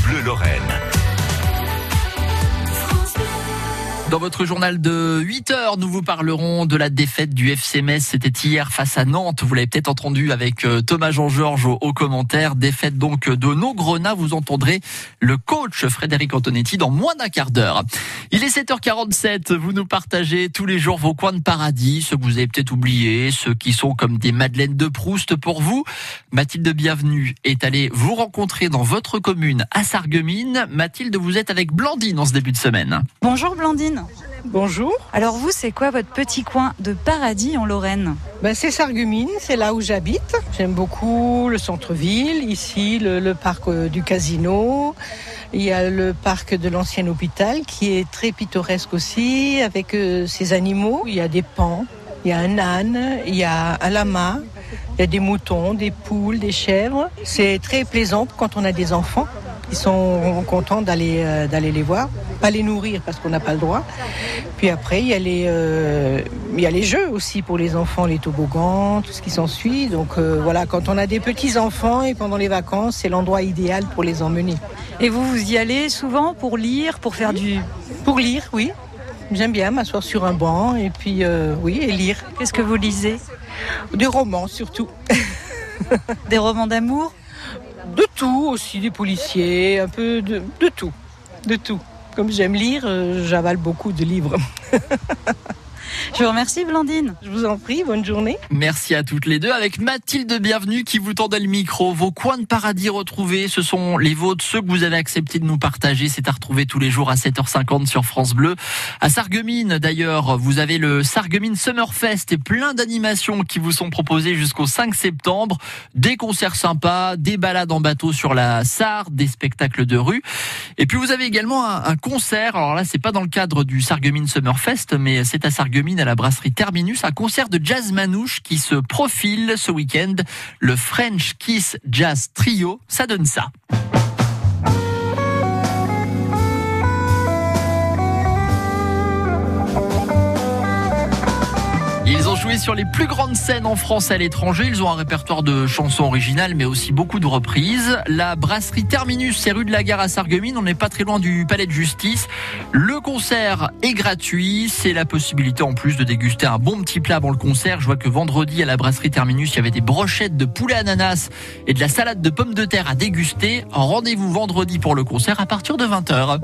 Bleu Lorraine. Dans votre journal de 8 heures, nous vous parlerons de la défaite du FC Metz. C'était hier face à Nantes. Vous l'avez peut-être entendu avec euh, Thomas Jean-Georges au, commentaire. Défaite donc de nos Grenats. Vous entendrez le coach Frédéric Antonetti dans moins d'un quart d'heure. Il est 7h47. Vous nous partagez tous les jours vos coins de paradis, ceux que vous avez peut-être oubliés, ceux qui sont comme des madeleines de Proust pour vous. Mathilde Bienvenue est allée vous rencontrer dans votre commune à Sarreguemines. Mathilde, vous êtes avec Blandine en ce début de semaine. Bonjour Blandine. Bonjour. Alors vous, c'est quoi votre petit coin de paradis en Lorraine ben, C'est Sargumine, c'est là où j'habite. J'aime beaucoup le centre-ville, ici le, parc euh, du casino. Il y a le parc de l'ancien hôpital qui est très pittoresque aussi avec euh, ses animaux. Il y a des pans, il y a un âne, il y a un lama, il y a des moutons, des poules, des chèvres. C'est très plaisant quand on a des enfants. Ils sont contents d'aller euh, d'aller les voir, pas les nourrir parce qu'on n'a pas le droit. Puis après, il y, a les, euh, il y a les jeux aussi pour les enfants, les toboggans, tout ce qui s'ensuit. Donc euh, voilà, quand on a des petits enfants et pendant les vacances, c'est l'endroit idéal pour les emmener. Et vous, vous y allez souvent pour lire, pour faire du... Pour lire, oui. J'aime bien m'asseoir sur un banc et puis oui, et lire. Qu'est-ce que vous lisez? Des romans surtout. Des romans d'amour? De tout aussi, des policiers, un peu de, de tout. De tout. Comme j'aime lire, euh, j'avale beaucoup de livres. Je vous remercie Blandine. Je vous en prie, bonne journée. Merci à toutes les deux avec Mathilde Bienvenue qui vous tendait le micro. Vos coins de paradis retrouvés, ce sont les vôtres, ceux que vous avez accepté de nous partager. C'est à retrouver tous les jours à 7h50 sur France Bleu. À Sarreguemines d'ailleurs, vous avez le Sarreguemines Summerfest et plein d'animations qui vous sont proposées jusqu'au 5 septembre. Des concerts sympas, des balades en bateau sur la Sarre, des spectacles de rue. Et puis vous avez également un, concert. Alors là, c'est pas dans le cadre du Sarreguemines Summerfest, mais c'est à À la brasserie Terminus un concert de jazz manouche qui se profile ce week-end. Le French Kiss Jazz Trio, ça donne ça. Joué sur les plus grandes scènes en France et à l'étranger. Ils ont un répertoire de chansons originales, mais aussi beaucoup de reprises. La brasserie Terminus, c'est rue de la Gare à Sarreguemines. On n'est pas très loin du Palais de Justice. Le concert est gratuit. C'est la possibilité en plus de déguster un bon petit plat avant le concert. Je vois que vendredi à la brasserie Terminus, il y avait des brochettes de poulet ananas et de la salade de pommes de terre à déguster. Rendez-vous vendredi pour le concert à partir de 20h.